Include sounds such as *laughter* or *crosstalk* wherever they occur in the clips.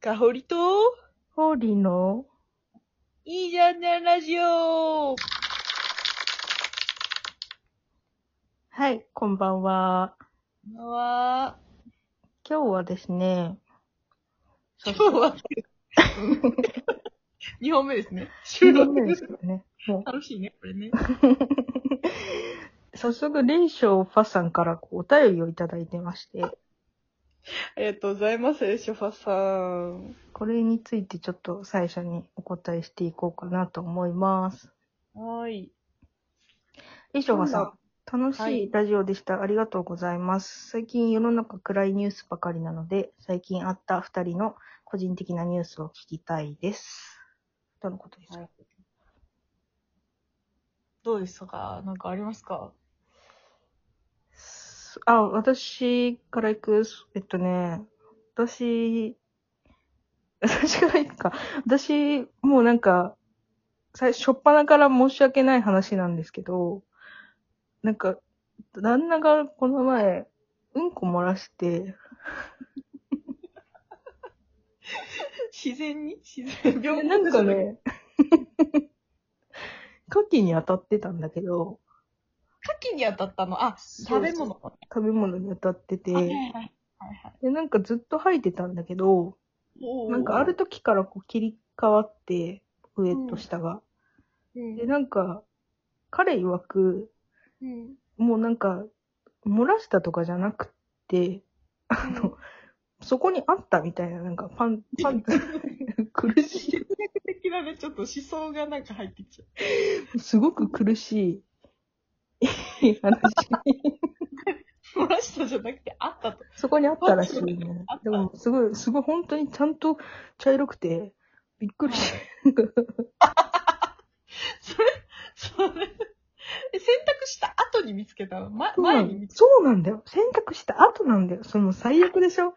かほりと、ホーリーの？いいじゃんじゃんラジオはい、こんばんは。こんばんは。今日はですね、今日は、*laughs* 2本目ですね。収2録本目ですからね。も楽しいね、これね。う、*laughs* 早速、レイショーファさんからこうお便りをいただいてまして、ありがとうございます、ショファさん。これについてちょっと最初にお答えしていこうかなと思います。はーい。ショーファさなんん、楽しはいいラジオでした。ありがとうございます。最近世の中暗いニュースばかりなので、最近あった二人の個人的なニュースを聞きたいです。とのことです。はいどうですか？なんかありますか？あ、私から行く、えっとね、私、*laughs* 私から行くか。私、もうなんか、最初っ端から申し訳ない話なんですけど、なんか、旦那がこの前、うんこ漏らして、自然に？自然病でなんかね、牡蠣 *laughs* に当たってたんだけど、牡蠣に当たったの？あ、食べ物。食べ物に当たってて。で、なんかずっと吐いてたんだけど、なんかある時からこう切り替わって、上と下が。うんで、なんか、彼曰く、うんもうなんか、漏らしたとかじゃなくて、あの、そこにあったみたいな、なんかパン、*laughs* パン、*laughs* 苦し哲学 *laughs* 的なね、ちょっと思想がなんか入ってきちゃう。い、すごく苦しい話。漏らしたじゃなくて、あったと。そこにあったらしいねでも、すごい、すごい本当にちゃんと茶色くて、びっくりして。それ、それ、え選択した後に見つけたの、ま、前に見つけそうなんだよ。選択した後なんだよ。その最悪でしょ？たっ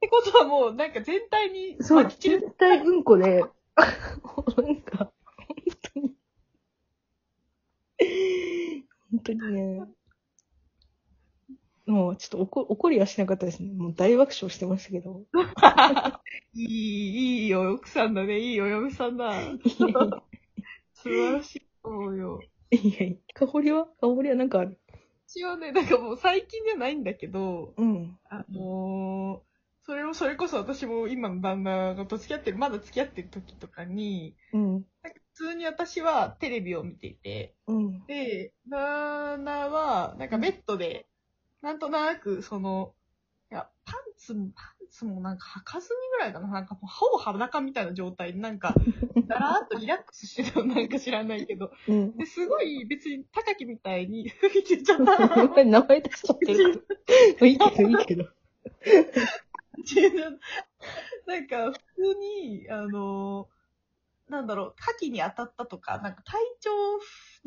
てことはもう、なんか全体にそう、巻き散る絶対うんこで、*laughs* なんか。本当にね。もうちょっと怒怒りはしなかったですね。もう大爆笑してましたけど。*laughs* いい、いいよ、奥さんだね、いいお嫁さんだ。*laughs* 素晴らしいと思うよ。いやいや、香りは香りはなんかある。一応ね、なんかもう最近じゃないんだけど、うん。あのーそれを、それこそ私も今の旦那がと付き合ってる、まだ付き合ってる時とかに、うん。なんか普通に私はテレビを見ていて、うん。で、旦那は、なんかベッドで、なんとなく、その、いや、パンツも、パンツもなんか履かずにぐらいかな、なんかもう、ほぼ裸みたいな状態で、なんか、*laughs* だらーっとリラックスしてたのなんか知らないけど、うん。で、すごい別に高木みたいに、吹いてちゃった。名前出しちゃってるけど。*laughs* いいけど、いいけど。*laughs* なんか、普通に、あの、なんだろう、牡蠣に当たったとか、なんか体調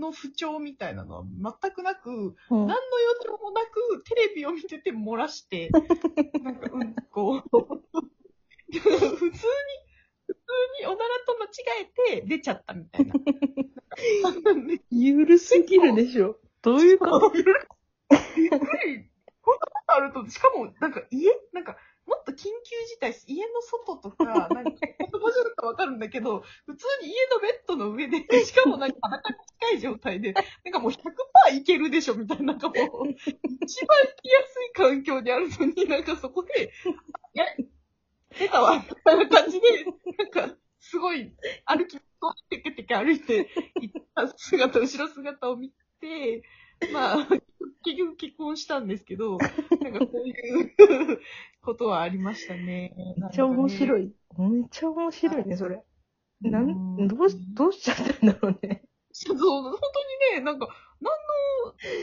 の不調みたいなのは全くなく、うん何の予兆もなく、テレビを見てて漏らして、*laughs* なんか、うんこう、*laughs* 普通に、普通におならと間違えて出ちゃったみたいな。ゆるすぎるでしょ。どういうこと？*laughs* びっくり。こんなことあると、しかも、なんか家？なんか、と緊急事態、家の外とか、*laughs* なんか、言葉じゃなくわかるんだけど、普通に家のベッドの上で、*laughs* しかもなんか裸に近い状態で、なんかもう100%いけるでしょ、みたいな、なんかもう、一番行きやすい環境にあるのに、なんかそこで、いや、出たわ、みたいな感じで、なんか、すごい、歩き、テケテケ歩いて行った姿、後ろ姿を見て、まあ、結局結婚したんですけど、なんかこういうことはありましたね。めっちゃ面白い。い。めっちゃ面白いね、それ。なうんん、どうし、どうしちゃったんだろうね。そう、本当にね、なんか、何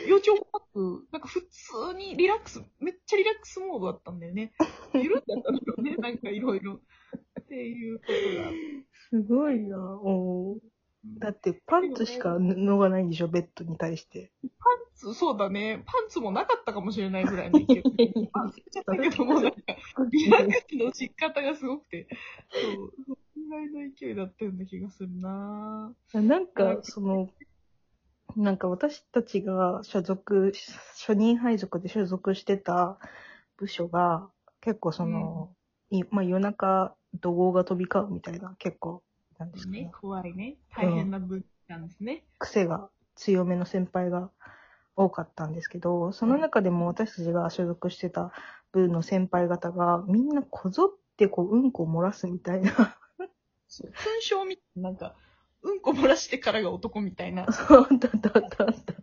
の予兆もなく、なんか普通にリラックス、めっちゃリラックスモードだったんだよね。*laughs* 緩んだったんだよね、なんかいろいろ。っていうことが。すごいなおーだって、パンツしか布がないんでしょ、ベッドに対して。パンツ、そうだね。パンツもなかったかもしれないぐらいの勢い。パンツちゃったけども、なんか、*laughs* リラの仕方がすごくて、そう、そのぐらいの勢いだったような気がするな。なんか、その、なんか私たちが所属、初任配属で所属してた部署が、結構その、いまあ夜中、怒号が飛び交うみたいな、結構、なんですかねね、。怖いね。大変な文なんですね。癖が強めの先輩が多かったんですけど、その中でも私たちが所属してた部の先輩方が、みんなこぞってこう、うんこを漏らすみたいな。そう勲章みたいな、なんか、うんこ漏らしてからが男みたいな。*laughs* そう、あったあったあったあった。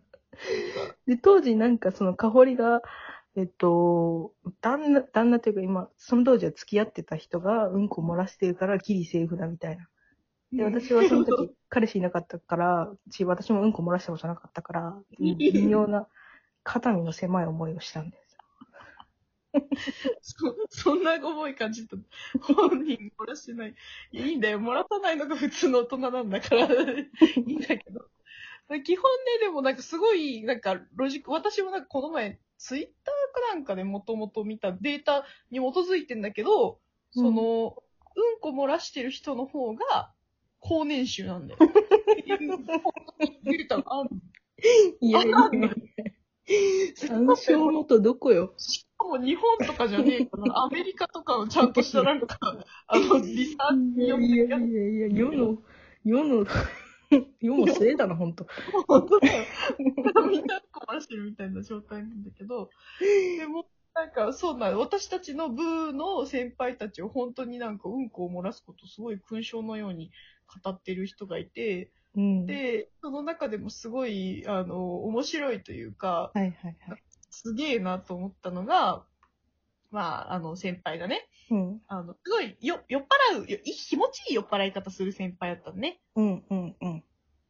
で、当時なんかその香りが、えっと、旦那、旦那というか今、その当時は付き合ってた人がうんこ漏らしてるからギリセーフだみたいな。で、私はその時、彼氏いなかったから、ち私もうんこ漏らしたことなかったから、微妙な肩身の狭い思いをしたんです。そ、そんな重い感じと、本人漏らしてない。いいんだよ。漏らさないのが普通の大人なんだから、いいんだけど。基本ね、でもなんかすごい、なんかロジック、私もなんかこの前、ツイッターかなんかでもともと見たデータに基づいてんだけど、その、うんこ漏らしてる人の方が、高年収なんだよ。データがあるのいやいやいや。参照元どこよ。しかも日本とかじゃねえから、アメリカとかのちゃんとしたなんか、あの、リサーチによっていやいやいや世の、世の、世も末だな、ほんと。本当だよ。みんな困らしてるみたいな状態なんだけど、でも、なんか、そうなの。私たちの部の先輩たちを本当になんかうんこを漏らすことすごい勲章のように語ってる人がいて、うん。で、その中でもすごい、あの、面白いというか、はいはいはい。すげえなと思ったのが、まあ、あの、先輩がね、うん。あの、すごいよ、酔っ払う、よい気持ちいい酔っ払い方する先輩だったのね。うんうんうん。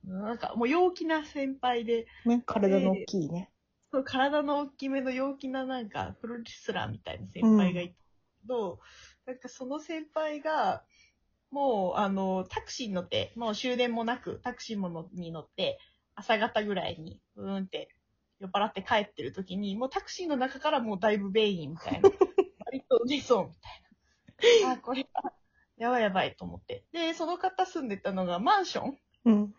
なんか、もう陽気な先輩で、ね、体の大きいね。そう体の大きめの陽気ななんか、プロレスラーみたいな先輩がいたけど、なんかその先輩が、もう、あの、タクシーに乗って、もう終電もなく、タクシーものに乗って、朝方ぐらいに、うーんって、酔っ払って帰ってる時に、もうタクシーの中からもうだいぶベインみたいな。*laughs* 割と出そうみたいな。あ、これは、やばいやばいと思って。で、その方住んでたのがマンションうん。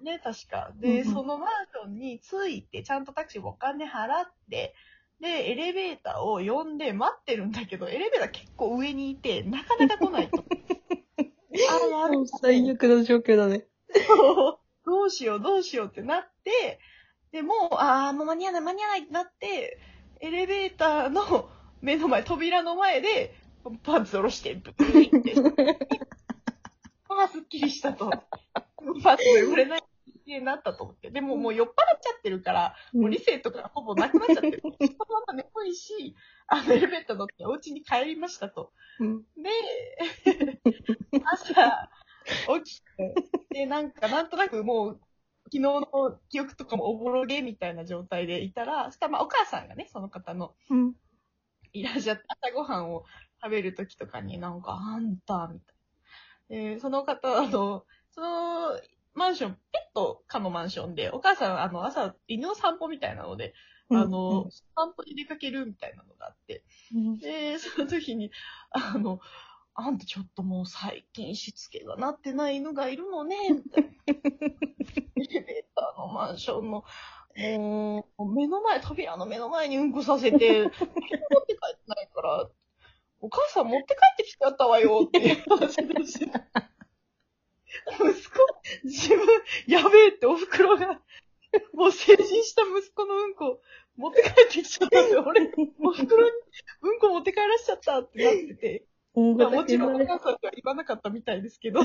ね、確か。で、うんうんそのマンションに着いて、ちゃんとタクシーお金払って、で、エレベーターを呼んで待ってるんだけど、エレベーター結構上にいて、なかなか来ないと。あ、やべ最悪な状況だね。どうしよう、どうしようってなって、でもう、ああ、もう間に合わない、間に合わないってなって、エレベーターの目の前、扉の前で、パンツ下ろして、ブーって。*laughs* ああ、すっきりしたと。パンツ売れないになったと思って。でももう酔っ払っちゃってるから、もう理性とかほぼなくなっちゃってる。*laughs* そのまま眠いし、あのエレベーター乗ってお家に帰りましたと。うん。で、*laughs* 朝、起きて、で、なんか、なんとなくもう、昨日の記憶とかもおぼろげみたいな状態でいたら、そしたらまあお母さんがね、その方のうん。いらっしゃって、朝ごはんを食べる時とかになんか、あんた、みたいな。で、その方、あの、その、マンション、ペットかのマンションで、お母さん、あの、朝、犬の散歩みたいなので、あの、散歩に出かけるみたいなのがあって、うん、で、その時に、*laughs* あの、あんたちょっともう最近しつけがなってない犬がいるのね、みたいな。エレベーターのマンションの、もう、目の前、扉の目の前にうんこさせて、*laughs* 持って帰ってないから、お母さん持って帰ってきちゃったわよって話でして。*laughs* 自分、やべえってお袋が、*laughs* もう成人した息子のうんこ、持って帰ってきちゃったんで、*laughs* 俺、お袋にうんこ持って帰らしちゃったってなってて、大まあ、も型ちろんお犬母さんとは言わなかったみたいですけど、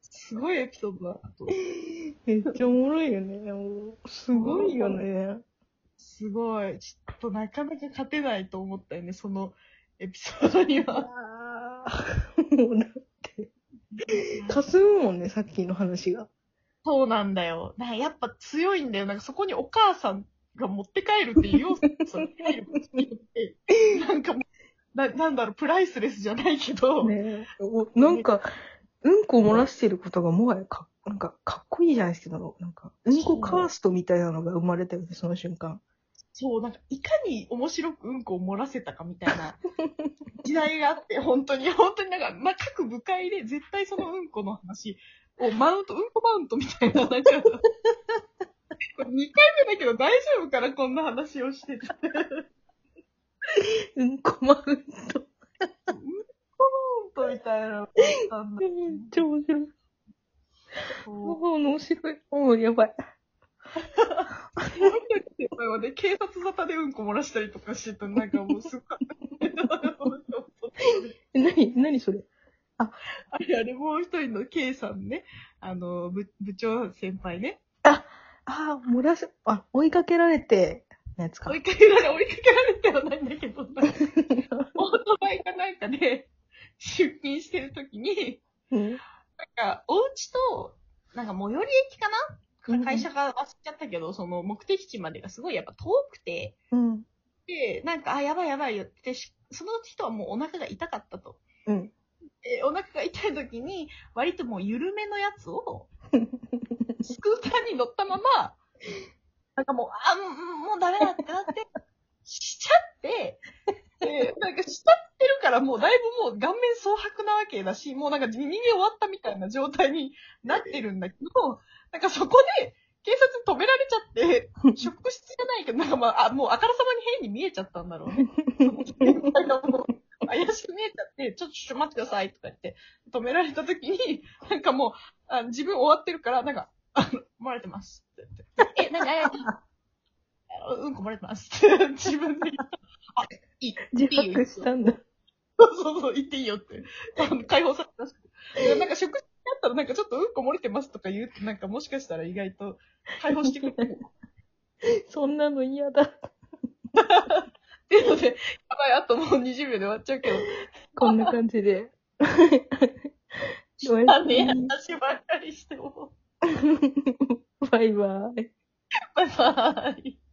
すごいエピソードだ。めっちゃおもろいよね。すごいよね。すごい。ちょっとなかなか勝てないと思ったよね、そのエピソードには。*laughs* かすむもんね、さっきの話が。そうなんだよ。やっぱ強いんだよ。なんかそこにお母さんが持って帰るっていう要素が入ることによって、なんかな、なんだろう、プライスレスじゃないけど、ねおなんか、うんこ漏らしてることがもはやか、なんか、かっこいいじゃないですけど、なんか、うんこカーストみたいなのが生まれたよね、その瞬間。そう、なんか、いかに面白くうんこを漏らせたかみたいな *laughs* 時代があって、本当に、本当になんか、まあ、各部会で絶対そのうんこの話をマウント、うんこマウントみたいな、なんか、これ2回目だけど大丈夫からこんな話をしてた。うんこマウント。うんこマウントみたいなめっんゃ、超面白い。面白い。おぉやばい。先輩はね、警察沙汰でうんこ漏らしたりとかしてたなんかもうすっごい。え、なに、なにそれ？あれあれ、もう一人の K さんね。あの、部部長先輩ね。ああ、漏らし、あ、追いかけられて、のやつか追。いかけられ、追いかけられてはないんだけど、なんかオートバイかなんかで出勤してるときに、うん。なんか、お家と、なんか最寄り駅かな会社が忘れちゃったけど、その目的地までがすごいやっぱ遠くて、うん。で、なんか、あ、やばいやばいよって、しその人はもうお腹が痛かったと。うん。で、お腹が痛い時に、割ともう緩めのやつを、*laughs* スクーターに乗ったまま、なんかもう、あ、もうもうダメだってなって、しちゃって、で、なんかしちゃってるからもうだいぶもう顔面蒼白なわけだし、もうなんか人間終わったみたいな状態になってるんだけど、なんかそこで、警察に止められちゃって、*laughs* 職質じゃないけど、なんかまあ、あもうあからさまに変に見えちゃったんだろうね。*laughs* もう怪しく見えちゃって、ちょっとちょっと待ってくださいとか言って、止められた時に、なんかもう、あ自分終わってるから、なんか、あの、漏れてますって言って。え、なに、あ、あうんこ漏れてますって自分で言った。あ、いい。自白したんだ。そうそうそう、言っていいよって。解放されたらしくて。でなんか食事になったらなんかちょっとうんこ漏れてますとか言うと、なんかもしかしたら意外と解放してくれる。*laughs* そんなの嫌だ。っていうので、やばい、あともう20秒で終わっちゃうけど。こんな感じで。おやあね、すみ話ばっかりしても。バイバイ。バイバイ。